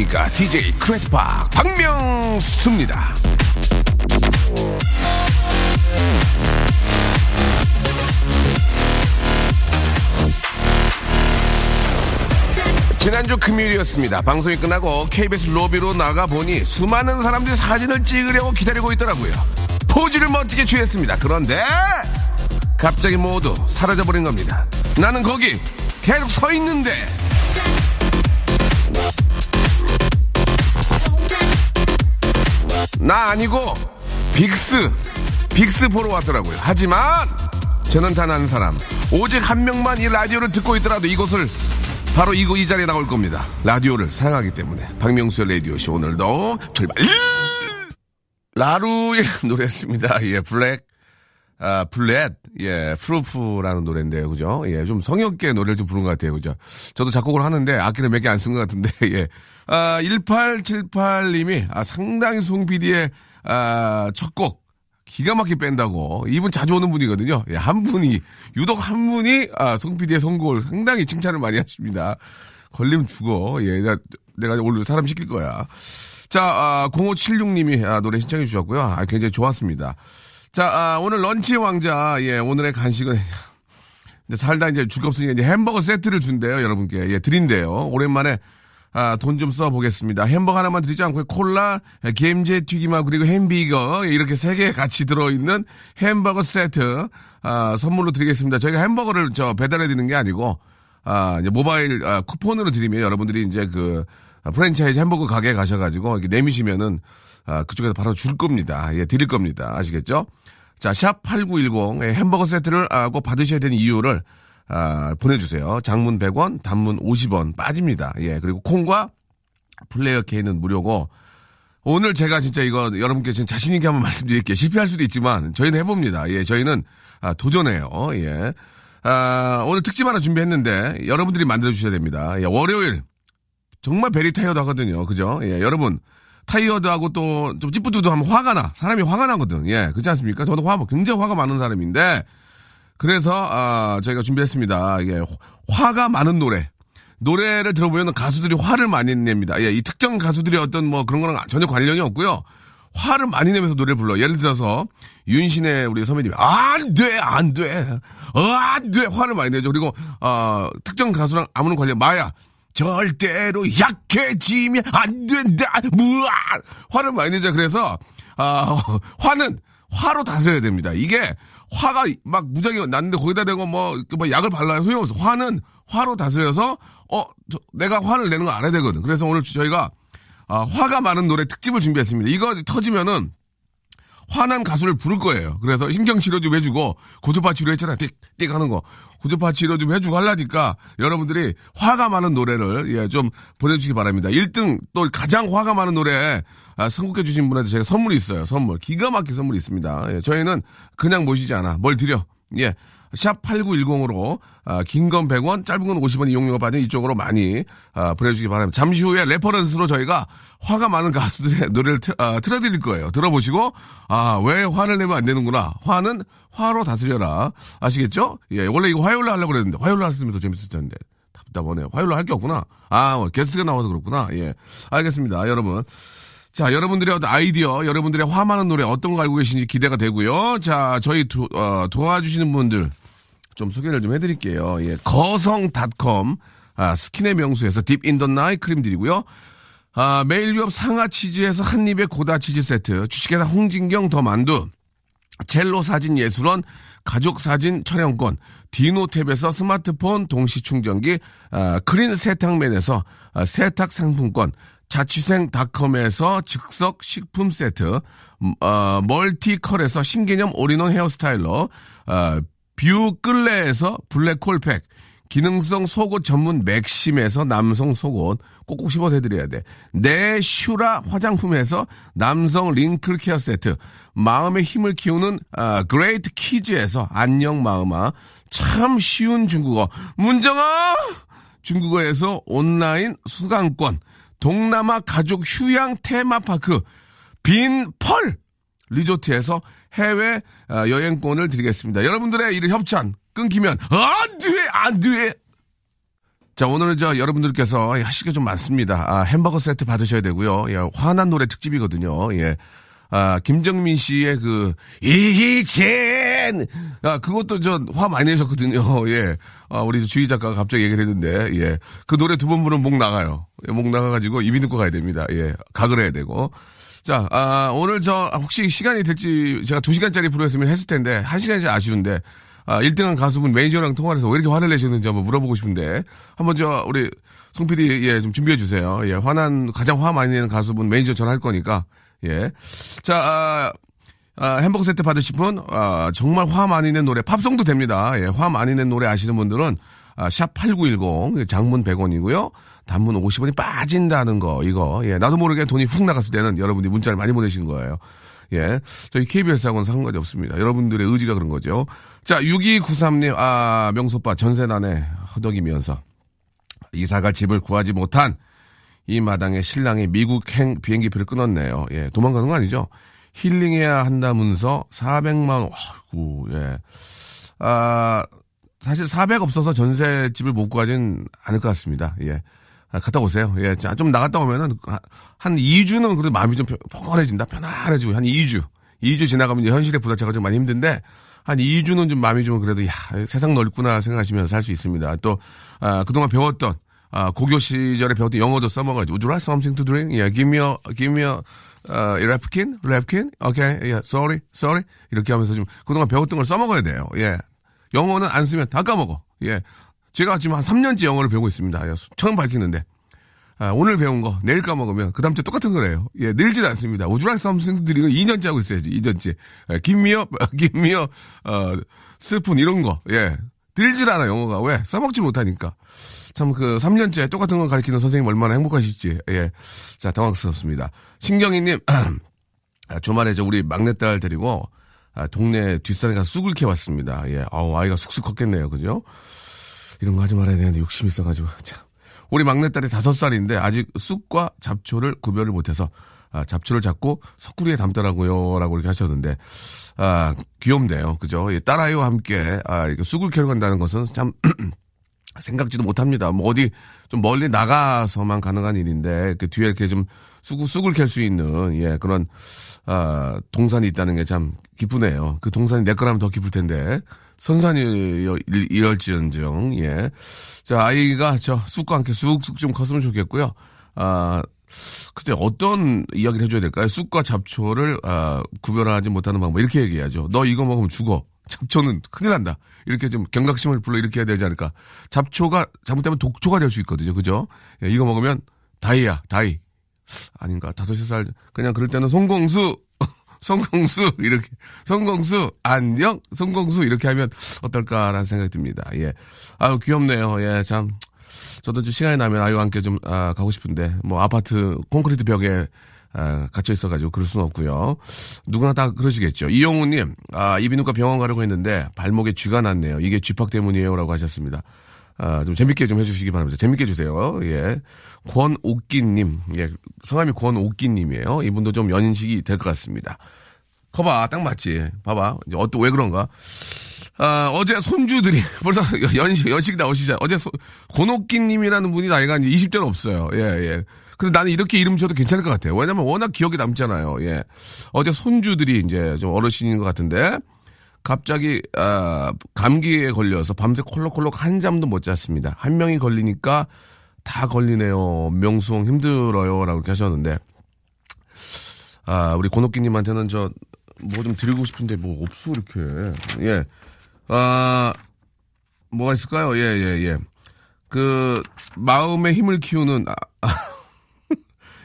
안녕하십니까 DJ 크레트박 박명수입니다 지난주 금요일이었습니다. 방송이 끝나고 KBS 로비로 나가보니 수많은 사람들이 사진을 찍으려고 기다리고 있더라고요. 포즈를 멋지게 취했습니다. 그런데 갑자기 모두 사라져버린 겁니다. 나는 거기 계속 서 있는데 나 아니고 빅스 빅스 보러 왔더라고요. 하지만 저는 단 한 사람 오직 한 명만 이 라디오를 듣고 있더라도 이곳을 바로 이거 이 자리에 나올 겁니다. 라디오를 사랑하기 때문에 박명수의 라디오쇼 오늘도 출발. 라루의 노래였습니다. 예, 블랙 아, Bullet, 예, proof라는 노래인데요, 그죠? 예, 좀 성역계 노래를 좀 부른 것 같아요, 그죠? 저도 작곡을 하는데, 악기를 몇 개 안 쓴 것 같은데, 예. 아, 1878님이, 아, 상당히 송 PD의, 아, 첫 곡, 기가 막히게 뺀다고. 이분 자주 오는 분이거든요. 예, 한 분이, 유독 한 분이, 아, 송 PD의 선곡을 상당히 칭찬을 많이 하십니다. 걸리면 죽어. 예, 내가, 내가 오늘 사람 시킬 거야. 자, 아, 0576님이 아, 노래 신청해 주셨고요. 아, 굉장히 좋았습니다. 자, 아, 오늘 런치 왕자, 예, 오늘의 간식은, 살다 이제 죽없으니까 이제 햄버거 세트를 준대요, 여러분께. 예, 드린대요. 오랜만에, 아, 돈 좀 써보겠습니다. 햄버거 하나만 드리지 않고 콜라, 게임제 튀김하고 그리고 햄비거, 예, 이렇게 세 개 같이 들어있는 햄버거 세트, 아, 선물로 드리겠습니다. 저희가 햄버거를 저 배달해 드리는 게 아니고, 아, 이제 모바일, 아, 쿠폰으로 드리면 여러분들이 이제 그, 프랜차이즈 햄버거 가게에 가셔가지고, 이렇게 내미시면은, 아, 그쪽에서 바로 줄 겁니다. 예, 드릴 겁니다. 아시겠죠? 자, 샵 8910 예, 햄버거 세트를 아, 꼭 받으셔야 되는 이유를 아, 보내주세요. 장문 100원, 단문 50원 빠집니다. 예, 그리고 콩과 플레이어 K는 무료고 오늘 제가 진짜 이거 여러분께 지금 자신있게 한번 말씀드릴게요. 실패할 수도 있지만 저희는 해봅니다. 예, 저희는 아, 도전해요. 예. 아, 오늘 특집 하나 준비했는데 여러분들이 만들어주셔야 됩니다. 예, 월요일 정말 very tired 하거든요. 그죠? 예, 여러분 타이어드하고 또 좀 찌뿌두두하면 화가 나. 사람이 화가 나거든. 예, 그렇지 않습니까? 저도 화, 굉장히 화가 많은 사람인데 그래서 아, 저희가 준비했습니다. 이게 화가 많은 노래. 노래를 들어보면 가수들이 화를 많이 냅니다. 예, 이 특정 가수들이 어떤 뭐 그런 거랑 전혀 관련이 없고요. 화를 많이 내면서 노래를 불러. 예를 들어서 윤시내 우리 선배님이 안 돼, 안 돼, 어, 안 돼, 화를 많이 내죠. 그리고 어, 특정 가수랑 아무런 관련 마야 절대로 약해지면 안 된다. 무아 화를 많이 내죠. 그래서 아 화는 화로 다스려야 됩니다. 이게 화가 막 무작위 났는데 거기다 대고 뭐, 뭐 약을 발라야 소용없어. 화는 화로 다스려서 어 저, 내가 화를 내는 거 알아야 되거든. 그래서 오늘 저희가 아, 화가 많은 노래 특집을 준비했습니다. 이거 터지면은 화난 가수를 부를 거예요. 그래서 신경치료 좀 해주고 고주파 치료했잖아. 띡띡 하는 거. 고주파 치료 좀 해주고 하려니까 여러분들이 화가 많은 노래를 예, 좀 보내주시기 바랍니다. 1등 또 가장 화가 많은 노래 아, 선곡해 주신 분한테 제가 선물이 있어요. 선물. 기가 막힌 선물이 있습니다. 예, 저희는 그냥 모시지 않아. 뭘 드려. 예. 샵 8910으로 아, 긴건 100원, 짧은 건 50원 이용료가 받는 이쪽으로 많이 아, 보내주시기 바랍니다. 잠시 후에 reference로 저희가 화가 많은 가수들의 노래를 트, 아, 틀어드릴 거예요. 들어보시고 아 왜 화를 내면 안 되는구나. 화는 화로 다스려라. 아시겠죠? 예, 원래 이거 화요일날 하려고 그랬는데 화요일날 했으면 더 재밌을 텐데. 답답하네요. 화요일날 할 게 없구나. 아, 뭐, 게스트가 나와서 그렇구나. 예. 알겠습니다. 여러분. 자, 여러분들의 아이디어, 여러분들의 화 많은 노래 어떤 거 알고 계신지 기대가 되고요. 자, 저희 도, 어, 도와주시는 분들 좀 소개를 좀 해드릴게요. 예, 거성닷컴 아, 스킨의 명수에서 Deep in the Night 크림 드리고요. 아, 매일 유업 상하 치즈에서 한입의 고다 치즈 세트, 주식회사 홍진경 더 만두, 젤로 사진 예술원, 가족 사진 촬영권, 디노탭에서 스마트폰 동시 충전기, 아, 크린 세탁맨에서 아, 세탁 상품권, 자취생닷컴에서 즉석 식품 세트, 음, 어, 멀티컬에서 신개념 all-in-one hair styler, 어, 뷰 끌레에서 블랙콜팩, 기능성 속옷 전문 맥심에서 남성 속옷 꼭꼭 씹어서 해드려야 돼. 내 슈라 화장품에서 남성 wrinkle care 세트, 마음의 힘을 키우는 아, 그레이트 키즈에서 안녕 마음아, 참 쉬운 중국어 문정아 중국어에서 온라인 수강권, 동남아 가족 휴양 테마파크, 빈펄 리조트에서 해외 아, 여행권을 드리겠습니다. 여러분들의 이런 협찬 끊기면 안 돼, 안 돼. 자, 오늘은 저 여러분들께서 하실 게 좀 많습니다. 아, 햄버거 세트 받으셔야 되고요. 예, 화난 노래 특집이거든요. 예. 아, 김정민 씨의 그, 이희진! 아, 그것도 저 화 많이 내셨거든요. 예. 아, 우리 주희 작가가 갑자기 얘기를 했는데, 예. 그 노래 두 번 부르면 목 나가요. 예, 목 나가가지고 미리 듣고 가야 됩니다. 예. 각을 해야 되고. 자, 아, 오늘 저 혹시 시간이 될지 제가 두 시간짜리 프로였으면 했을 텐데, 한 시간이 아쉬운데, 아, 1등한 가수분 매니저랑 통화를 해서 왜 이렇게 화를 내셨는지 한번 물어보고 싶은데, 한번 저, 우리, 송 PD, 예, 좀 준비해 주세요. 예, 화난, 가장 화 많이 내는 가수분 매니저 전화할 거니까, 예. 자, 아, 아, 햄버거 세트 받으실 분, 아, 정말 화 많이 낸 노래, 팝송도 됩니다. 예, 화 많이 낸 노래 아시는 분들은, 아, 샵8910, 장문 100원이고요. 단문 50원이 빠진다는 거, 이거. 예, 나도 모르게 돈이 훅 나갔을 때는 여러분들이 문자를 많이 보내신 거예요. 예. 저희 KBS하고는 상관이 없습니다. 여러분들의 의지가 그런 거죠. 자, 6293님, 아, 명소빠 전세난에 허덕이면서 이사갈 집을 구하지 못한 이 마당에 신랑이 미국행 비행기표를 끊었네요. 예, 도망가는 거 아니죠? 힐링해야 한다면서 400만, 아이고, 예. 아, 사실 400 없어서 전세 집을 못 구하진 않을 것 같습니다. 예. 아, 갔다 오세요. 예. 자, 좀 나갔다 오면은 한 2주는 그래도 마음이 좀 편안해진다. 편안해지고 한 2주. 2주 지나가면 현실에 부딪혀가 좀 많이 힘든데 한 2주는 좀 마음이 좀 그래도 야, 세상 넓구나 생각하시면서 살 수 있습니다. 또 아, 그동안 배웠던 아, 고교 시절에 배웠던 영어도 써먹어야지. Would you like something to drink? Yeah, give me a, give me a, uh, 랩킨? 랩킨? Okay, yeah, sorry, sorry. 이렇게 하면서 좀 그동안 배웠던 걸 써먹어야 돼요. 예. 영어는 안 쓰면 다 까먹어. 예. 제가 지금 한 3년째 영어를 배우고 있습니다. 처음 밝히는데. 아, 오늘 배운 거 내일 까먹으면 그 다음 주에 똑같은 거래요. 예, 늘진 않습니다. 우주락 썸씽들이 2년째 하고 있어야지. 2년째. 예, 김미어, 김미어, 어, 슬픈 이런 거. 예. 늘질 않아, 영어가. 왜? 써먹지 못하니까. 참, 그, 3년째 똑같은 걸 가르치는 선생님 얼마나 행복하실지. 예. 자, 당황스럽습니다. 신경이님, 아, 주말에 저 우리 막내딸 데리고, 아, 동네 뒷산에 가서 쑥을 캐왔습니다. 예. 아우, 아이가 쑥쑥 컸겠네요. 그죠? 이런 거 하지 말아야 되는데 욕심 있어가지고. 참. 우리 막내딸이 다섯 살인데 아직 쑥과 잡초를 구별을 못해서 아, 잡초를 잡고 석구리에 담더라고요. 라고 이렇게 하셨는데, 아, 귀엽네요. 그죠? 예, 딸아이와 함께, 아, 이렇게 쑥을 캐러 간다는 것은 참, 생각지도 못합니다. 뭐 어디 좀 멀리 나가서만 가능한 일인데, 그 뒤에 이렇게 좀 쑥, 쑥을 캘 수 있는, 예, 그런, 아, 동산이 있다는 게 참 기쁘네요. 그 동산이 내 거라면 더 기쁠 텐데. 선산이 이럴지언정, 예. 자, 아이가 저 쑥과 함께 쑥쑥 좀 컸으면 좋겠고요. 아, 그때 어떤 이야기를 해줘야 될까요? 쑥과 잡초를, 아, 구별하지 못하는 방법. 이렇게 얘기해야죠. 너 이거 먹으면 죽어. 잡초는 큰일 난다. 이렇게 좀 경각심을 불러 일으켜야 되지 않을까. 잡초가 잘못되면 독초가 될 수 있거든요. 그죠? 예, 이거 먹으면 다이야, 다이. 아닌가. 다섯 살, 그냥 그럴 때는 송공수, 성공수 이렇게 성공수 안녕 성공수 이렇게 하면 어떨까라는 생각이 듭니다. 예, 아유 귀엽네요. 예, 참 저도 좀 시간이 나면 아이와 함께 좀 아, 가고 싶은데 뭐 아파트 콘크리트 벽에 아, 갇혀 있어가지고 그럴 수는 없고요. 누구나 다 그러시겠죠. 이영우님, 아, 이비인후과 병원 가려고 했는데 발목에 쥐가 났네요. 이게 쥐팍 때문이에요라고 하셨습니다. 아, 좀 재밌게 좀 해주시기 바랍니다. 재밌게 해주세요. 예. 권옥기님, 예. 성함이 권옥기님이에요. 이분도 좀 연식이 될 것 같습니다. 커봐, 딱 맞지. 봐봐. 이제 어또 왜 그런가? 아, 어제 손주들이 벌써 연식, 연식 나오시자. 어제 소, 권옥기님이라는 분이 나이가 이제 20대는 없어요. 예, 예. 근데 나는 이렇게 이름 줘도 괜찮을 것 같아요. 왜냐면 워낙 기억에 남잖아요. 예. 어제 손주들이 이제 좀 어르신인 것 같은데, 갑자기 아, 감기에 걸려서 밤새 콜록콜록 한 잠도 못 잤습니다. 한 명이 걸리니까 다 걸리네요. 명수홍 힘들어요라고 이렇게 하셨는데 아 우리 권옥기님한테는 저 뭐 좀 드리고 싶은데 뭐 없어 이렇게 예 아 뭐가 있을까요? 예 예, 예. 그 마음의 힘을 키우는 아, 아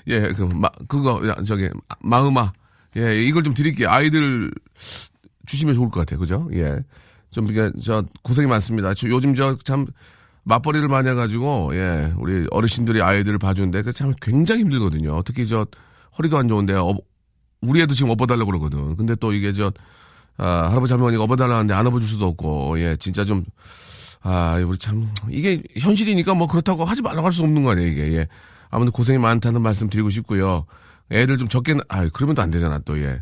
예, 그, 마, 그거, 저기, 마음아. 예, 이걸 좀 드릴게요. 아이들 주시면 좋을 것 같아요. 그죠? 예. 좀, 이게, 저, 고생이 많습니다. 저, 요즘 저, 참, 맞벌이를 많이 해가지고, 예, 우리 어르신들이 아이들을 봐주는데, 그 참 굉장히 힘들거든요. 특히 저, 허리도 안 좋은데, 어, 우리 애도 지금 업어달라고 그러거든. 근데 또 이게 저, 아, 할아버지 할머니가 업어달라는데 안 업어줄 수도 없고, 예, 진짜 좀, 아, 우리 참, 이게 현실이니까 뭐 그렇다고 하지 말라고 할 수 없는 거 아니에요, 이게. 예. 아무튼 고생이 많다는 말씀 드리고 싶고요. 애들 좀 적게, 아, 그러면 또 안 되잖아, 또, 예.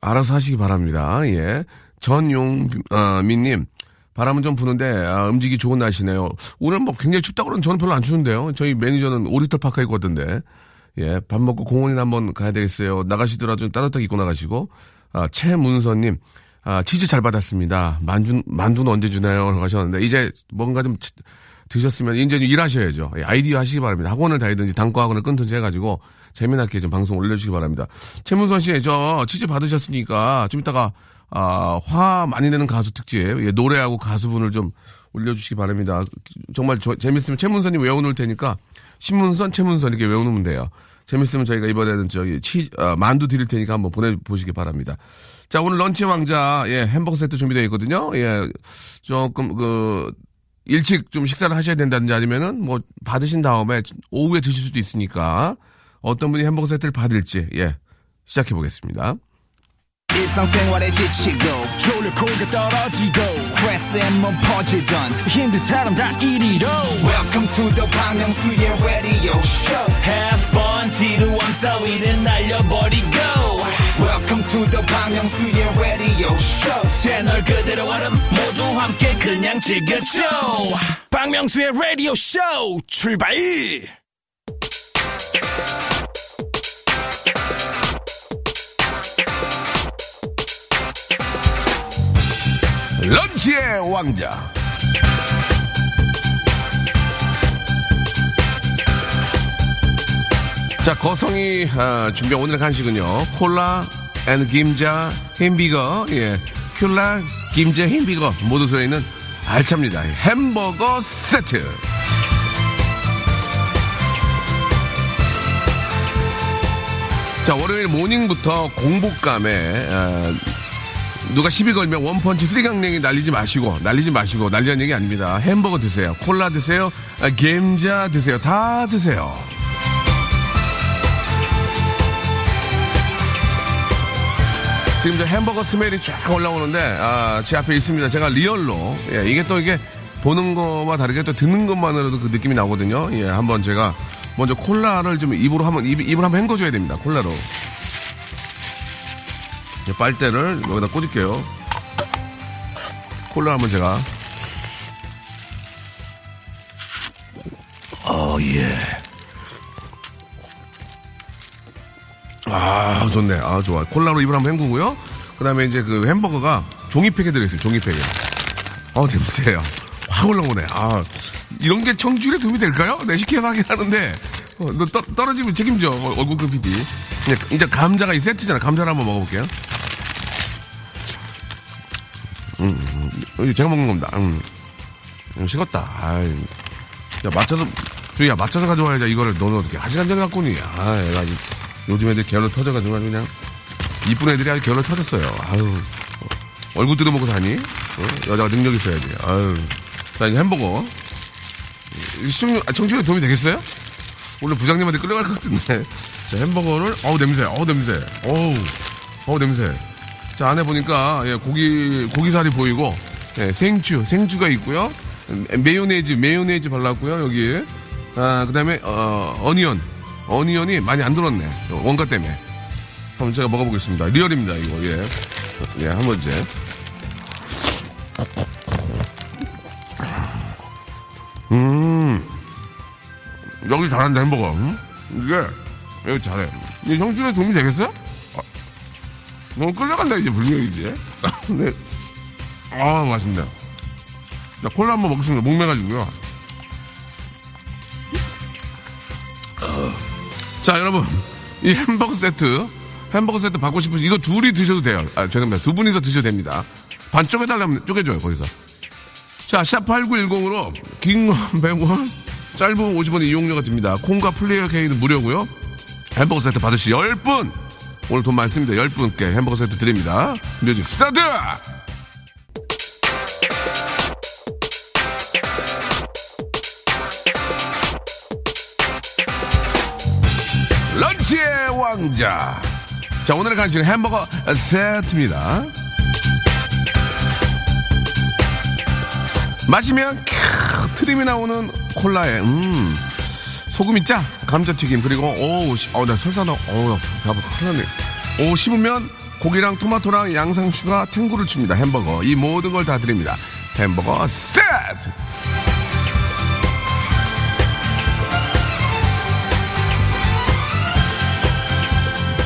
알아서 하시기 바랍니다, 예. 전용민님, 어, 바람은 좀 부는데, 아, 움직이 좋은 날씨네요. 오늘 뭐 굉장히 춥다고 그러는 저는 별로 안 추운데요. 저희 매니저는 오리털 파카 입고 왔던데. 예, 밥 먹고 공원이나 한번 가야 되겠어요. 나가시더라도 좀 따뜻하게 입고 나가시고. 아, 최문서님, 아, 치즈 잘 받았습니다. 만두, 만두는 언제 주나요? 하셨는데, 이제 뭔가 좀 드셨으면 이제 좀 일하셔야죠. 예, 아이디어 하시기 바랍니다. 학원을 다니든지 단과 학원을 끊든지 해가지고 재미나게 좀 방송 올려주시기 바랍니다. 최문선 씨, 저 치즈 받으셨으니까 좀 이따가 아, 화 많이 내는 가수 특집, 예, 노래하고 가수분을 좀 올려주시기 바랍니다. 정말 저, 재밌으면 최문선이 외워놓을 테니까 신문선, 최문선 이렇게 외워놓으면 돼요. 재밌으면 저희가 이번에는 저기 치, 아, 만두 드릴 테니까 한번 보내보시기 바랍니다. 자, 오늘 런치 왕자, 예, 햄버거 세트 준비되어 있거든요. 예, 조금, 그, 일찍 좀 식사를 하셔야 된다든지 아니면은 뭐 받으신 다음에 오후에 드실 수도 있으니까 어떤 분이 햄버거 세트를 받을지, 예, 시작해 보겠습니다. 지치고, 떨어지고, 퍼지던, welcome to the Bang Myung-soo's radio show. Have fun 지루한 따위를 날려버리고 Welcome to the 방명수의 radio show. 채널 그대로 와름 모두 함께 그냥 즐겨줘. 방명수의 radio show 출발. 런치의 왕자. 자, 거성이 아, 준비한 오늘의 간식은요. 콜라 and 감자 햄버거, 예. 콜라, 감자 햄버거 모두 들어있는 알찹니다. 햄버거 세트. 자, 월요일 morning부터 공복감에 아, 누가 시비 걸면 one펀치 three강냉이 날리지 마시고 날리지 마시고 날리는 얘기 아닙니다. 햄버거 드세요. 콜라 드세요. 아, 감자 드세요. 다 드세요. 지금 저 햄버거 smell이 쫙 올라오는데 아, 제 앞에 있습니다. 제가 real로 예, 이게 또 이게 보는 거와 다르게 또 듣는 것만으로도 그 느낌이 나거든요. 예, 한번 제가 먼저 콜라를 좀 입으로 한번 입, 입을 한번 헹궈줘야 됩니다. 콜라로 빨대를 여기다 꽂을게요. 콜라 한번 제가 어 예. 아, 좋네. 아, 좋아. 콜라로 입을 한번 헹구고요. 그 다음에 이제 그 햄버거가 종이팩에 들어있어요. 종이팩에. 어, 냄새야. 확 올라오네. 아, 이런 게 청취율에 도움이 될까요? 네, 시켜서 하긴 하는데. 어, 너 떠, 떨어지면 책임져. 어, 얼굴급 PD. 이제, 이제 감자가 이 세트잖아. 감자를 한번 먹어볼게요. 음, 음, 제가 먹는 겁니다. 음. 음 식었다. 아이. 야, 맞춰서, 주희야, 맞춰서 가져와야지. 이거를 너는 어떻게 한 시간 전에 갖고 오니? 아, 얘가 요즘 애들 게을러 터져가지고 그냥 이쁜 애들이 아주 게을러 터졌어요. 아유 얼굴 뜯어먹고 다니? 어? 여자가 능력 있어야지. 아유 자 이제 햄버거. 시청 아, 청취율에 도움이 되겠어요? 오늘 부장님한테 끌려갈 것 같은데. 자 햄버거를 어우 냄새, 어우 냄새, 어우 어우 냄새. 자 안에 보니까 예, 고기 고기살이 보이고 예, 상추 상추가 있고요. 마요네즈 마요네즈 발랐고요 여기. 아 그다음에 어 onion onion이 많이 안 들었네. 원가 때문에. 한번 제가 먹어보겠습니다. real입니다, 이거. 예. 예, 한 번째. 음. 여기 잘한다, 햄버거. 음? 이게, 여기 잘해. 이 형준에 도움이 되겠어요? 아, 너무 끌려간다, 이제, 분명히 이제. 네. 아, 맛있네. 자, 콜라 한번 먹겠습니다. 목매가지고요. 자, 여러분. 이 햄버거 세트, 햄버거 세트 받고 싶으신 이거 둘이 드셔도 돼요. 아, 죄송합니다. 두 분이서 드셔도 됩니다. 반 쪼개달라면 쪼개줘요, 거기서. 자, 샵8910으로 긴 건 100원, 짧은 50원의 이용료가 듭니다. 콩과 Player K는 무료고요. 햄버거 세트 받으실 10분! 오늘 돈 많습니다. 10분께 햄버거 세트 드립니다. music start! 왕자. 자, 오늘의 간식은 햄버거 세트입니다. 마시면 캬, 트림이 나오는 콜라에 음. 소금이 짜 감자튀김 그리고 오우 어나 설사 나 어우 배아파 큰일 났네. 오 씹으면 고기랑 토마토랑 양상추가 탱구를 칩니다 햄버거. 이 모든 걸 다 드립니다. 햄버거 세트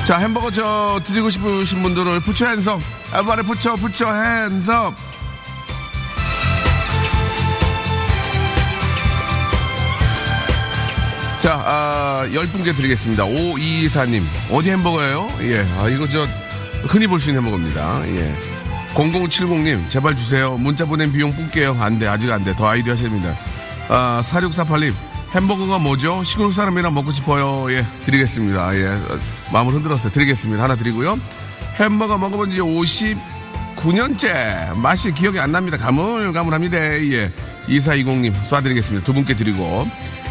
자 햄버거 저 드리고 싶으신 분들을 부처 핸섭 아발에 부처 부처 핸섭 자, 아, 10분께 드리겠습니다. 5224님. 어디 햄버거예요? 예. 아, 이거 저, 흔히 볼 수 있는 햄버거입니다. 예. 0070님, 제발 주세요. 문자 보낸 비용 뿔게요. 안 돼, 아직 안 돼. 더 아이디어 하셔야 됩니다. 아, 4648님, 햄버거가 뭐죠? 시골 사람이랑 먹고 싶어요. 예, 드리겠습니다. 예. 마음을 흔들었어요. 드리겠습니다. 하나 드리고요. 햄버거 먹어본 지 59년째. 맛이 기억이 안 납니다. 가물가물합니다. 예. 2420님 쏴드리겠습니다. 두 분께 드리고.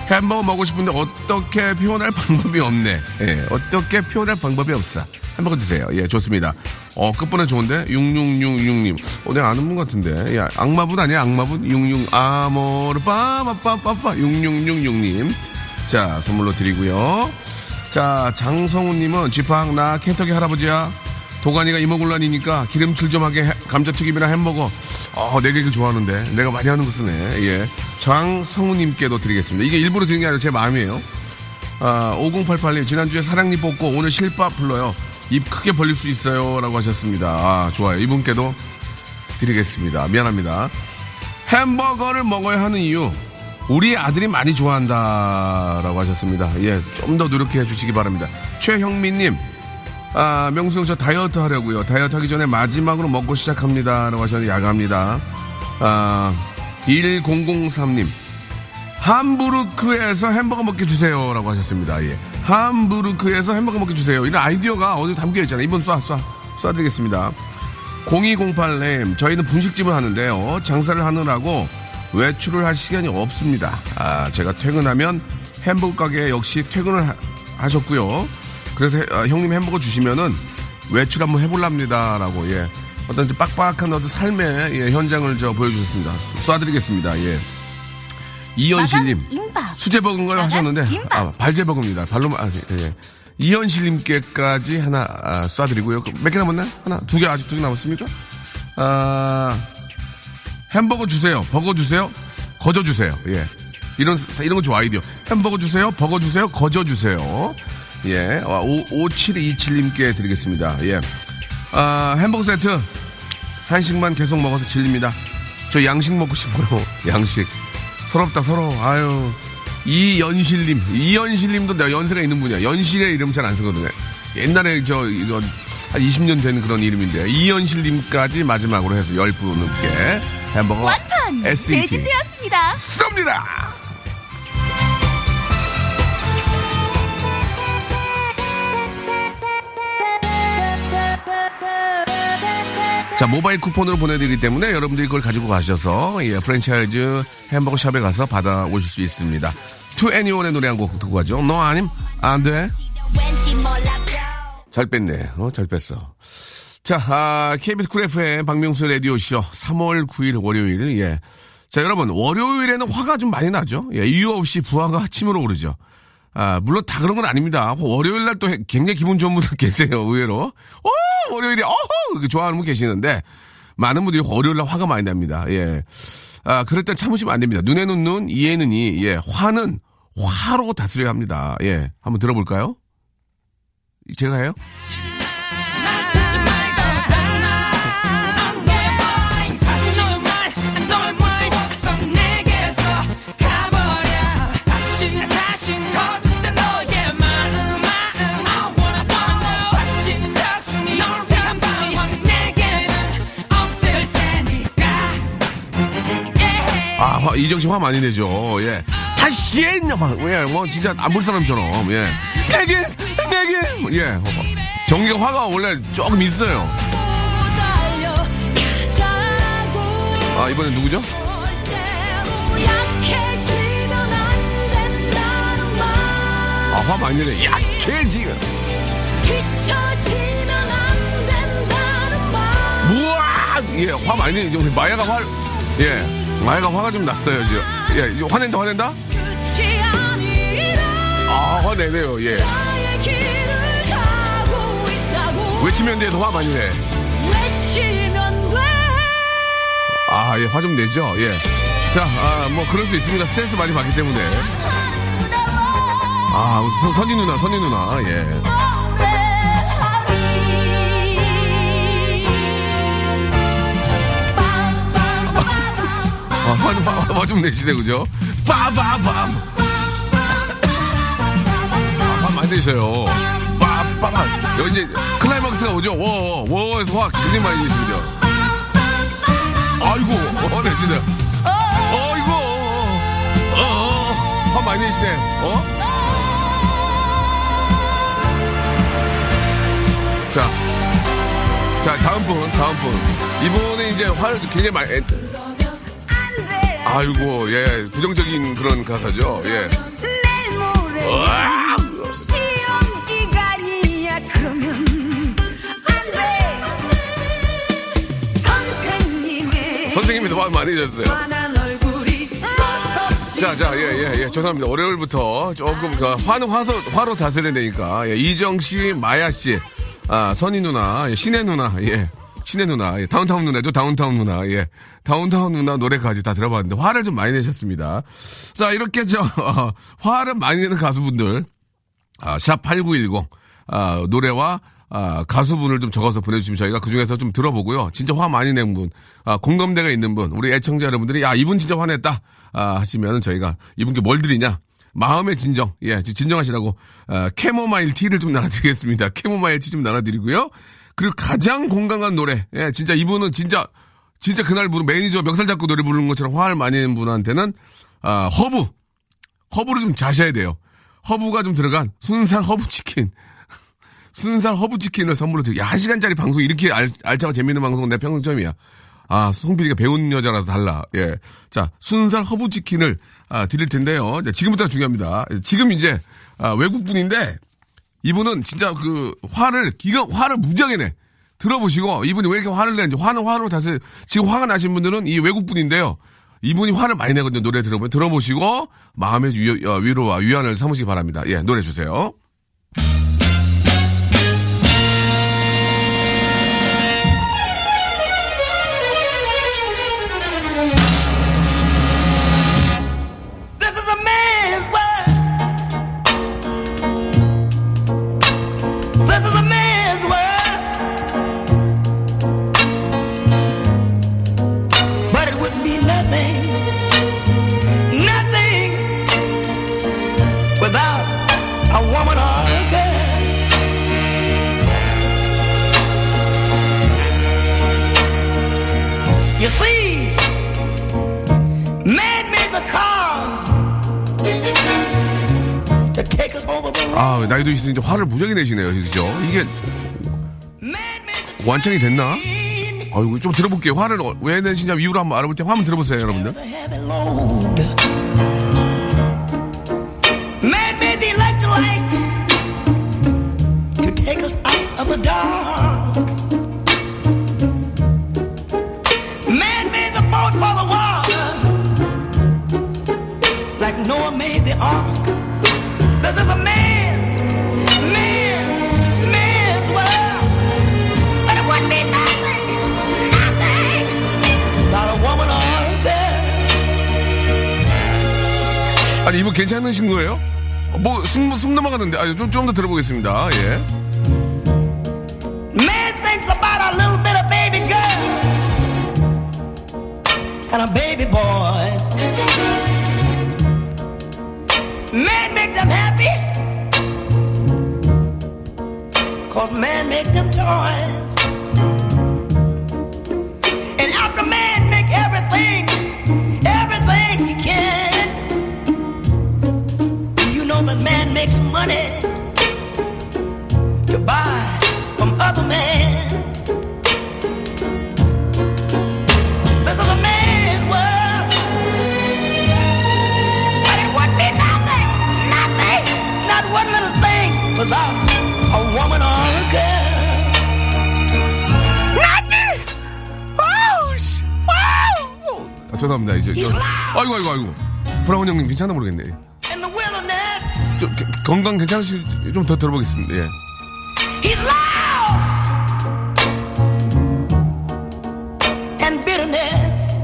햄버거 먹고 싶은데 어떻게 표현할 방법이 없네. 예, 어떻게 표현할 방법이 없어. 햄버거 드세요. 예, 좋습니다. 어, 끝번에 좋은데? 6666님. 어, 내가 아는 분 같은데. 야, 악마분 아니야? 악마분? 66, 아모르, 빠빠빠빠빠. 6666님. 자, 선물로 드리고요. 자, 장성우님은 쥐팡, 나 켄터기 할아버지야. 도가니가 이모곤란이니까 기름칠 좀 하게 해- 감자튀김이나 햄버거. 어, 내가 이거 좋아하는데. 내가 많이 하는 거 쓰네. 예. 장성우님께도 드리겠습니다. 이게 일부러 드린 게 아니라 제 마음이에요. 아, 5088님, 지난주에 사랑니 뽑고 오늘 실밥 불러요. 입 크게 벌릴 수 있어요. 라고 하셨습니다. 아, 좋아요. 이분께도 드리겠습니다. 미안합니다. 햄버거를 먹어야 하는 이유. 우리 아들이 많이 좋아한다. 라고 하셨습니다. 예, 좀 더 노력해 주시기 바랍니다. 최형민님, 아, 명수 형 저 다이어트 하려고요. 다이어트 하기 전에 마지막으로 먹고 시작합니다. 라고 하셨는데 야가합니다. 아, 1003님. 함부르크에서 햄버거 먹게 주세요. 라고 하셨습니다. 예. 함부르크에서 햄버거 먹게 주세요. 이런 아이디어가 어디 담겨 있잖아요. 이번 쏴, 쏴, 쏴드리겠습니다. 0208님, 저희는 분식집을 하는데요. 장사를 하느라고 외출을 할 시간이 없습니다. 아, 제가 퇴근하면 햄버거 가게 역시 퇴근을 하- 하셨고요. 그래서 해- 아, 형님 햄버거 주시면은 외출 한번 해볼랍니다. 라고, 예. 어떤 좀 빡빡한 어떤 삶의 예, 현장을 저 보여주셨습니다. 쏴드리겠습니다. 예. 이현실님. 마감 임박. 수제 버거인 걸 하셨는데. 아, 발제 버거입니다. 발로 아, 예, 예. 이현실님께까지 하나 아, 쏴드리고요. 몇 개 남았나요? 하나, 두 개 아직 두 개 남았습니까? 아, 햄버거 주세요. 버거 주세요. 거저 주세요. 예. 이런 이런 거 좋아 아이디어. 햄버거 주세요. 버거 주세요. 거저 주세요. 예. 5727님께 드리겠습니다. 예. 아, 햄버거 세트 한식만 계속 먹어서 질립니다. 저 양식 먹고 싶어요. 양식. 서럽다 서러워. 아유. 이연실님. 이연실님도 내가 연세가 있는 분이야. 연실의 이름 잘 안 쓰거든요. 옛날에 저 이거 한 20년 된 그런 이름인데 이연실님까지 마지막으로 해서 10분 넘게 햄버거 완판 SET 매진되었습니다. 쏩니다. 자, 모바일 쿠폰으로 보내드리기 때문에 여러분들이 그걸 가지고 가셔서, 예, 프랜차이즈 햄버거 shop에 가서 받아 오실 수 있습니다. 투 애니원의 노래 한 곡 듣고 가죠. 너 아님, 안 돼. 잘 뺐네. 어, 잘 뺐어. 자, 아, KBS Cool FM 박명수 라디오쇼 3월 9일 월요일, 예. 자, 여러분, 월요일에는 화가 좀 많이 나죠? 예, 이유 없이 부아가 치밀어 오르죠. 아, 물론 다 그런 건 아닙니다. 월요일 날 또 굉장히 기분 좋은 분들 계세요, 의외로. 어, 월요일에, 어허! 좋아하는 분 계시는데, 많은 분들이 월요일 날 화가 많이 납니다. 예. 아, 그럴 땐 참으시면 안 됩니다. 눈에는 눈, 이에는 이, 예. 화는 화로 다스려야 합니다. 예. 한번 들어볼까요? 제가 해요? 화, 이정 씨 화 많이 내죠. 예. 다시 막. 예, 뭐, 진짜 안 볼 사람처럼. 예. 내게, 내게. 예. 정기가 화가 원래 조금 있어요. 아, 이번엔 누구죠? 아, 화 많이 내네. 약해지가. 우와! 예, 화 많이. 우리 마야가 화, 예. 아이가 화가 좀 났어요, 지금. 예, 화낸다, 화낸다? 아, 화내네요, 예. 외치면 돼, 더화 많이 내. 아, 예, 화 좀 내죠, 예. 자, 아, 뭐, 그럴 수 있습니다. 스트레스 많이 받기 때문에. 아, 서, 선희 누나, 선희 누나, 예. 화, 화, 화좀 내시네, 그죠? 빠바밤! 아, 화 많이 내셔요. 빠바밤! 여기 이제 클라이막스가 오죠? 워, 워에서 화 굉장히 많이 내시죠? 아이고, 어, 네, 진짜. 어이구, 어, 어, 화 많이 내시네, 어? 자, 자, 다음 분, 다음 분. 이분은 이제 화를 굉장히 많이, 애- 아이고, 예, 부정적인 그런 가사죠, 예. 으아! 선생님의 선생님이 화 많이 얼굴이 자, 자, 예, 예, 예. 죄송합니다. 월요일부터 조금, 그, 화는 화서, 화로 다스려야 되니까. 예, 이정 씨, 마야 씨, 아, 선희 누나, 예, 신혜 누나, 예. 신혜 누나, 예, 다운타운 누나죠, 다운타운 누나, 예. 다운타운 누나 노래까지 다 들어봤는데, 화를 좀 많이 내셨습니다. 자, 이렇게 저, 어, 화를 많이 내는 가수분들, 아, 샵8910, 아, 노래와, 아, 가수분을 좀 적어서 보내주시면 저희가 그 중에서 좀 들어보고요. 진짜 화 많이 낸 분, 아, 공감대가 있는 분, 우리 애청자 여러분들이, 야, 이분 진짜 화냈다, 아, 하시면 저희가 이분께 뭘 드리냐? 마음의 진정, 예, 진정하시라고, 아, 캐모마일 티를 좀 나눠드리겠습니다. 캐모마일 티 좀 나눠드리고요. 그리고 가장 공감한 노래, 예, 진짜 이분은 진짜, 진짜 그날 부른 매니저 멱살 잡고 노래 부르는 것처럼 화를 많이 내는 분한테는, 아, 허브, 허브를 좀 자셔야 돼요. 허브가 좀 들어간 순살 허브 치킨. 순살 허브 치킨을 선물로 드릴게요. 한 시간짜리 방송 이렇게 알, 알차고 재밌는 방송은 내 평생 처음이야. 아, 송PD가 배운 여자라서 달라. 예. 자, 순살 허브 치킨을 아, 드릴 텐데요. 자, 지금부터가 중요합니다. 지금 이제 아, 외국분인데 이분은 진짜 그 화를 기가 화를 무지하게 내. 들어보시고 이분이 왜 이렇게 화를 내는지 화는 화로 다시 지금 화가 나신 분들은 이 외국분인데요. 이분이 화를 많이 내거든요. 노래 들어보면 들어보시고 마음의 위, 어, 위로와 위안을 삼으시기 바랍니다. 예, 노래 주세요. 있으니 이제 화를 무지하게 내시네요. 그죠? 이게 완창이 됐나? 아이고, 좀 들어볼게요. 화를 어- 왜 내시냐 이유를 한번 알아볼 때 화 한번 들어보세요, 여러분들. 괜찮으신 거예요? 어, 뭐, 숨, 숨 넘어가는데. 아, 좀, 좀 더 들어보겠습니다. 예. Man thinks about a little bit of baby girls and a baby boys. Man make them happy. Cause man make them toys. Makes money to buy from other men. This is a man's world. But it would be nothing, nothing, not one little thing without a woman or a girl. Oh, oh! 아, 죄송합니다. 이제, 저, 아이고, 아이고, 아이고. 브라운 형님 괜찮나 모르겠네. 좀, 게- 건강 괜찮으시, 좀더 들어보겠습니다. 예. he's lost. And bitterness.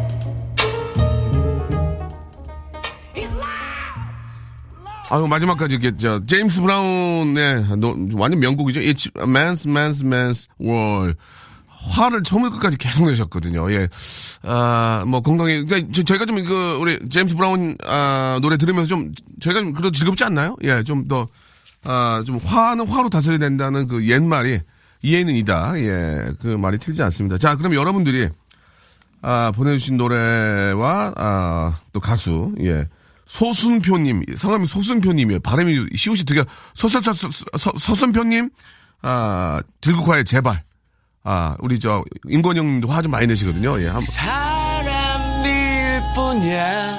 He's lost. 아유, 마지막까지 이렇게, 저, 제임스 브라운의, 노, 완전 명곡이죠. It's Man's, Man's, Man's World. 화를 처음부터 끝까지 계속 내셨거든요. 예. 아, 뭐, 건강에, 그러니까 저, 저희가 좀, 그, 우리, 제임스 브라운, 아, 노래 들으면서 좀, 저희가 좀, 그래도 즐겁지 않나요? 예, 좀 더, 아, 좀, 화는 화로 다스려야 된다는 그 옛말이, 이해는 이다. 예, 그 말이 틀리지 않습니다. 자, 그럼 여러분들이, 아, 보내 주신 노래와, 아, 또 가수, 예. 소순표님, 성함이 소순표님이에요. 발음이 시우시 되게, 서서, 서, 서, 서, 서순표님, 아, 들국화의 제발. 아, 우리 저, 인권 형님도 화 좀 많이 내시거든요. 예, 한 번. 사람일 뿐이야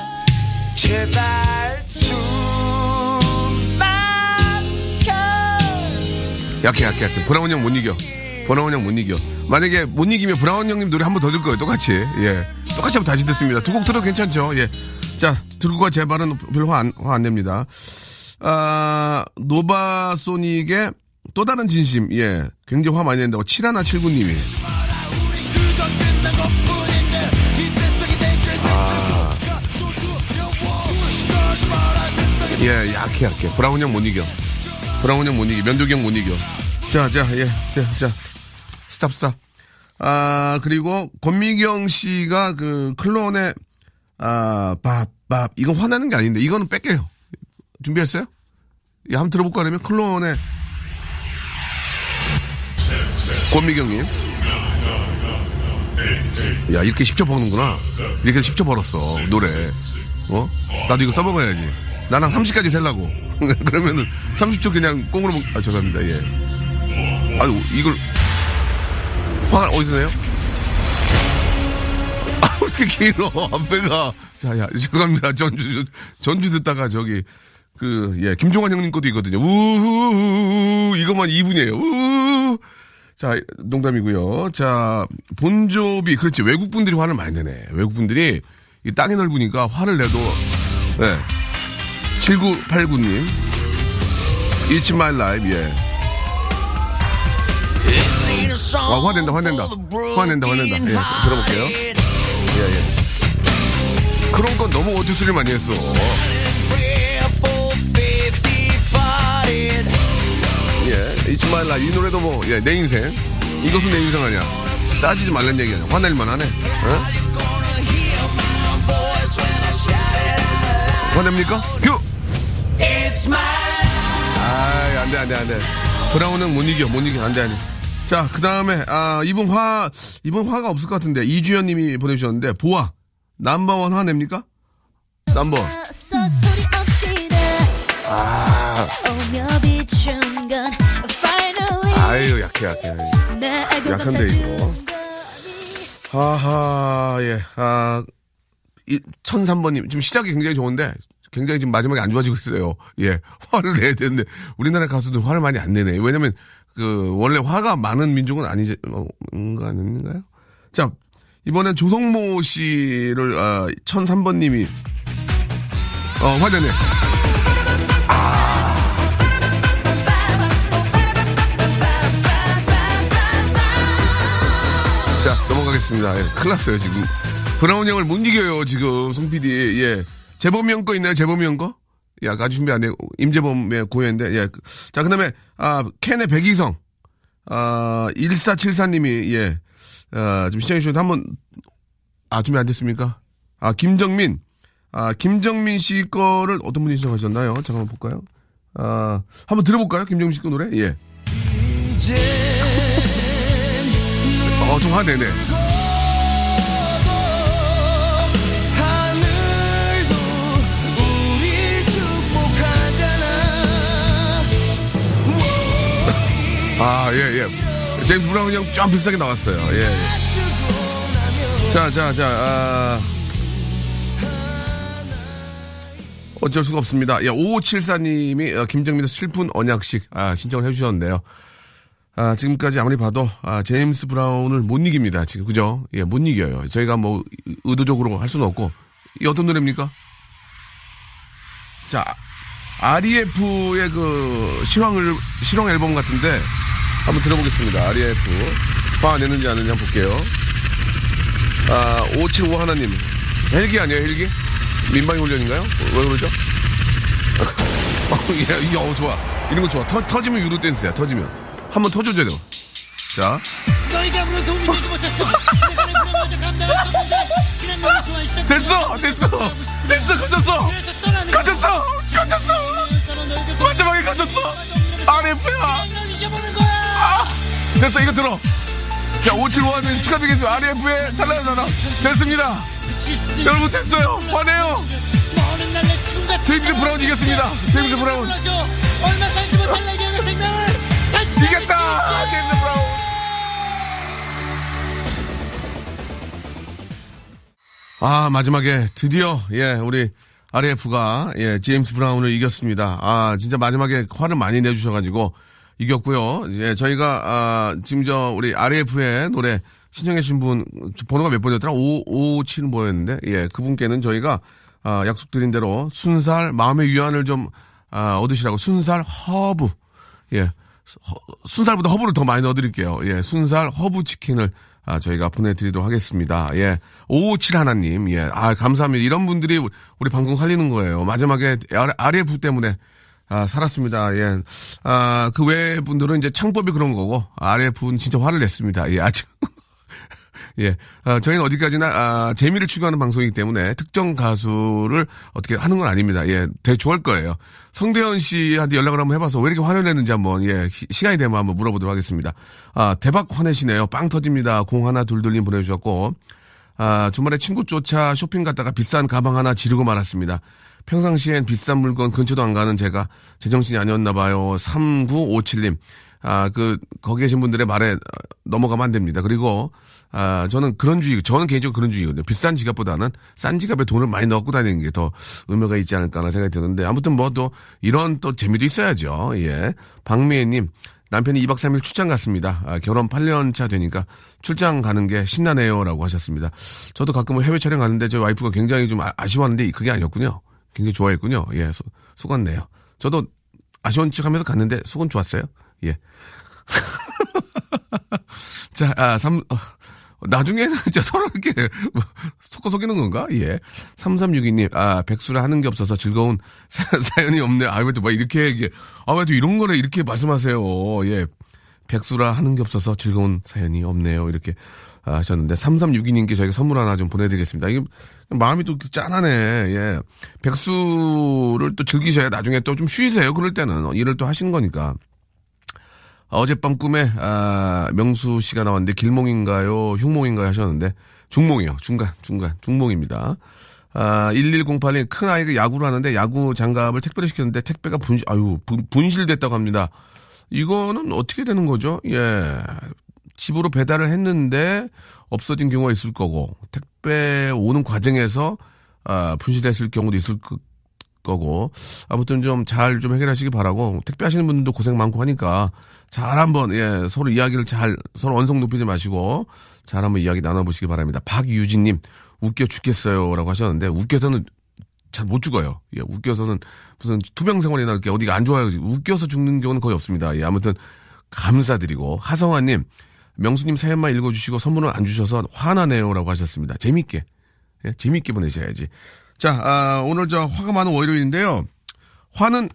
제발 숨 약해, 약해, 약해. 브라운 형 못 이겨. 브라운 형 못 이겨. 만약에 못 이기면 브라운 형님 노래 한 번 더 틀 거예요. 똑같이. 예. 똑같이 한번 다시 듣습니다. 두 곡 들어도 괜찮죠? 예. 자, 들국화 제발은 별로 화 안, 화 안 냅니다. 아, 노바소닉의 또 다른 진심. 예. 굉장히 화 많이 낸다고 7179님이. 예, 약해, 약해. 브라운 형못 이겨. 브라운 형못 이겨. 면도기 형못 이겨. 자, 자, 예. 자, 자. stop, stop. 아, 그리고 권미경 씨가 그 클론의 아, 밥, 밥. 이건 화나는 게 아닌데, 이거는 뺄게요. 준비했어요? 예, 한번 들어볼까 그러면 클론의 권미경님. 야, 이렇게 10초 버는구나. 이렇게 10초 벌었어, 노래. 어? 나도 이거 써먹어야지. 나랑 30까지 셀라고. 그러면은 30초 그냥 꽁으로 먹, 아, 죄송합니다, 예. 아유, 이걸, 화가 어디서 내요? 아, 왜 이렇게 길어, 앞에가. 자, 야, 죄송합니다. 전주, 전주 듣다가 저기, 그, 예, 김종환 형님 것도 있거든요. 우후, 이것만 2분이에요. 우후. 자, 농담이고요. 자, 본조비, 그렇지. 외국 분들이 화를 많이 내네. 외국 분들이 이 땅이 넓으니까 화를 내도, 예. 7989님. It's my life, 예. 와, 화낸다, 화낸다. 화낸다, 화낸다. 예, 들어볼게요. 예, 예. 그런 건 너무 어투수를 많이 했어. It's my life. 이 노래도 뭐, 예, 내 인생. 이것은 내 인생 아니야. 따지지 말란 얘기 아니야. 화낼만 하네. 어? 화냅니까? 큐! 아이, 안 돼, 안 돼, 안 돼. 브라운은 못 이겨, 못 이겨. 안 돼, 안 돼. 자, 그 다음에, 아, 이분 화, 이분 화가 없을 것 같은데, 이주연 님이 보내주셨는데, 보아. 넘버원 화 냅니까? 넘버. 소리 없이다 아, 아유, 약해, 약해. 약한데, 이거. 하하, 예. 아, 이, 1003번님. 지금 시작이 굉장히 좋은데, 굉장히 지금 마지막에 안 좋아지고 있어요. 예. 화를 내야 되는데, 우리나라 가수들 화를 많이 안 내네. 왜냐면, 그, 원래 화가 많은 민족은 아니지, 어, 뭔가 아닌가요? 자, 이번엔 조성모 씨를, 아, 1003번님이, 어, 화내네. 자, 넘어가겠습니다. 예, 큰일 났어요, 지금. 브라운 형을 못 이겨요, 지금, 송 PD. 예. 재범이 형 거 있나요, 재범이 형 거? 예, 아까 준비 안 해. 임재범의 고해인데, 예. 자, 그 다음에, 아, 캔의 백이성. 아, 1474님이, 예. 아, 좀 시청해주셨는데, 한 번, 아, 준비 안 됐습니까? 아, 김정민. 아, 김정민 씨 거를 어떤 분이 신청하셨나요? 잠깐만 볼까요? 아, 한번 들어볼까요? 김정민 씨 거 노래? 예. 어, 좀 화내네. 아, 예, 예. 제임스 브라운 형좀 비슷하게 나왔어요. 예. 예. 자, 자, 자, 아. 어쩔 수가 없습니다. 예, 5574님이 어, 김정민의 슬픈 언약식, 아, 신청을 해주셨는데요. 아, 지금까지 아무리 봐도 아, 제임스 브라운을 못 이깁니다. 지금 그죠? 예, 못 이겨요. 저희가 뭐 의- 의도적으로 할 수는 없고 이 어떤 노래입니까? 자, REF의 그 실황을 실황 앨범 같은데 한번 들어보겠습니다. REF 화 내는지 안 내는지 한번 볼게요. 아, 575 하나 님 헬기 아니에요 헬기? 민방위 훈련인가요? 왜 그러죠? 어, 예, 이, 어, 좋아. 이런 거 좋아. 터, 터지면 유도 댄스야, 터지면. 한번 터줘줘야 돼. 자. 좋아해 시작 됐어! 됐어! 됐어! 가졌어! 가졌어! 가졌어! 마지막에 가졌어! RF야! 거야 됐어, 이거 들어. 자, 575하는 축하드리겠습니다. RF의 찰나의 전화. 됐습니다. 여러분, 됐어요. 화내요. 제임스 브라운 이겼습니다. 제임스 브라운. 얼마 살지 못할 내게 의 생명을 이겼다! 제임스 브라운. 아, 마지막에 드디어, 예, 우리 RF가, 예, 제임스 브라운을 이겼습니다. 아, 진짜 마지막에 화를 많이 내주셔가지고 이겼고요. 예, 저희가, 아, 지금 저, 우리 RF의 노래 신청해주신 분, 번호가 몇 번이었더라? 557 뭐였는데, 예, 그분께는 저희가, 아, 약속드린 대로 순살, 마음의 위안을 좀, 아, 얻으시라고 순살 허브, 예, 허- 순살보다 허브를 더 많이 넣어드릴게요. 예, 순살 허브 치킨을 아, 저희가 보내드리도록 하겠습니다. 예, 557 하나님, 예, 아 감사합니다. 이런 분들이 우리- 방송 살리는 거예요. 마지막에 아- RF 때문에 아, 살았습니다. 예, 아, 그 외 분들은 이제 창법이 그런 거고 RF는 진짜 화를 냈습니다. 예, 아직. 예, 아, 저희는 어디까지나 아, 재미를 추구하는 방송이기 때문에 특정 가수를 어떻게 하는 건 아닙니다. 예, 대충 할 거예요. 성대현 씨한테 연락을 한번 해봐서 왜 이렇게 화를 냈는지 한번 예 시- 시간이 되면 한번 물어보도록 하겠습니다. 아 대박 화내시네요. 빵 터집니다. 공 하나 둘둘님 보내주셨고 아 주말에 친구 쫓아 쇼핑 갔다가 비싼 가방 하나 지르고 말았습니다. 평상시엔 비싼 물건 근처도 안 가는 제가 제정신이 아니었나 봐요. 3957님. 아, 그, 거기 계신 분들의 말에 어, 넘어가면 안 됩니다. 그리고, 아, 저는 그런 주의, 저는 개인적으로 그런 주의거든요. 비싼 지갑보다는 싼 지갑에 돈을 많이 넣고 다니는 게 더 의미가 있지 않을까 하는 생각이 드는데, 아무튼 뭐 또, 이런 또 재미도 있어야죠. 예. 박미애님, 남편이 2박 3일 출장 갔습니다. 아, 결혼 8년 차 되니까 출장 가는 게 신나네요. 라고 하셨습니다. 저도 가끔 해외 촬영 가는데 저 와이프가 굉장히 좀 아- 아쉬워하는데 그게 아니었군요. 굉장히 좋아했군요. 예, 속, 속았네요. 저도 아쉬운 척 하면서 갔는데 속은 좋았어요. 예. 자, 아, 삼, 어, 나중에는 진짜 서로 이렇게 뭐, 속고 속이는 건가? 예. 3362님, 아, 백수라 하는 게 없어서 즐거운 사, 사연이 없네. 아, 왜 또 막 이렇게, 이게, 아, 왜 또 이런 거를 이렇게 말씀하세요. 예. 백수라 하는 게 없어서 즐거운 사연이 없네요. 이렇게 아, 하셨는데, 3362님께 저희가 선물 하나 좀 보내드리겠습니다. 이게 마음이 또 짠하네. 예. 백수를 또 즐기셔야 나중에 또 좀 쉬세요. 그럴 때는. 일을 또 하시는 거니까. 어젯밤 꿈에 아, 명수 씨가 나왔는데 길몽인가요, 흉몽인가요 하셨는데 중몽이요. 중간, 중간, 중몽입니다. 아, 1108님 큰 아이가 야구를 하는데 야구 장갑을 택배를 시켰는데 택배가 분실, 아유 분, 분실됐다고 합니다. 이거는 어떻게 되는 거죠? 예, 집으로 배달을 했는데 없어진 경우가 있을 거고 택배 오는 과정에서 아, 분실했을 경우도 있을 거- 거고 아무튼 좀잘좀 해결하시기 바라고 택배 하시는 분들도 고생 많고 하니까 잘 한번 예 서로 이야기를 잘 서로 언성 높이지 마시고 잘 한번 이야기 나눠보시기 바랍니다. 박유진님 웃겨 죽겠어요라고 하셨는데 웃겨서는 잘 못 죽어요. 예 웃겨서는 무슨 투병 생활이나 이렇게 어디가 안 좋아요. 웃겨서 죽는 경우는 거의 없습니다. 예 아무튼 감사드리고 하성아님 명수님 사연만 읽어주시고 선물은 안 주셔서 화나네요라고 하셨습니다. 재밌게 예, 재밌게 보내셔야지. 자, 아, 오늘 저 화가 많은 월요일인데요. 화는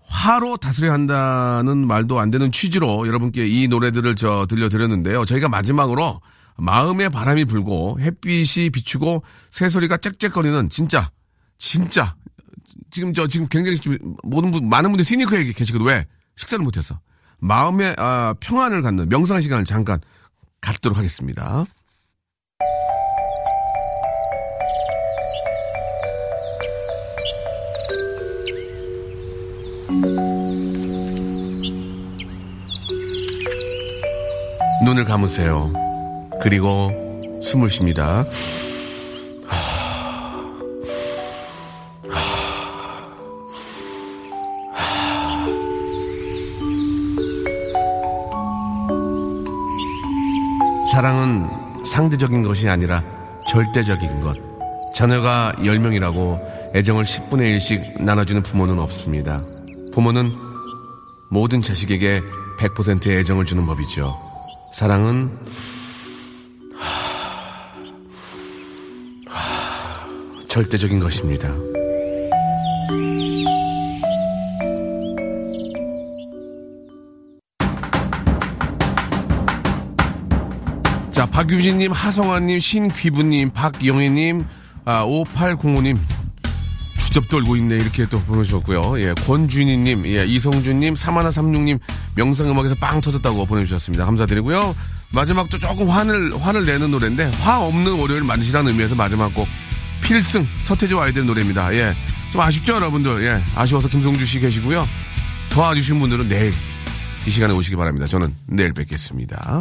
화로 다스려야 한다는 말도 안 되는 취지로 여러분께 이 노래들을 저 들려드렸는데요. 저희가 마지막으로 마음의 바람이 불고 햇빛이 비추고 새소리가 짹짹거리는 진짜, 진짜, 지금 저 지금 굉장히 모든 분, 많은 분들이 시니커에 계시거든. 왜? 식사를 못해서. 마음의 아, 평안을 갖는 명상 시간을 잠깐 갖도록 하겠습니다. 눈을 감으세요. 그리고 숨을 쉽니다. 사랑은 상대적인 것이 아니라 절대적인 것. 자녀가 10명이라고 애정을 10분의 1씩 나눠주는 부모는 없습니다. 부모는 모든 자식에게 100%의 애정을 주는 법이죠. 사랑은 하... 하... 절대적인 것입니다. 자, 박유진님, 하성아님, 신귀부님, 박영애님, 아, 5805님, 주접 떨고 있네. 이렇게 또 보내주셨고요. 예, 권준희님, 예, 이성준님, 3136님, 명상음악에서 빵 터졌다고 보내주셨습니다. 감사드리고요. 마지막 또 조금 화를, 화를 내는 노래인데, 화 없는 월요일 만드시라는 의미에서 마지막 곡, 필승, 서태지 될 노래입니다. 예, 좀 아쉽죠, 여러분들? 예, 아쉬워서 김성주 씨 계시고요. 더 아주신 분들은 내일 이 시간에 오시기 바랍니다. 저는 내일 뵙겠습니다.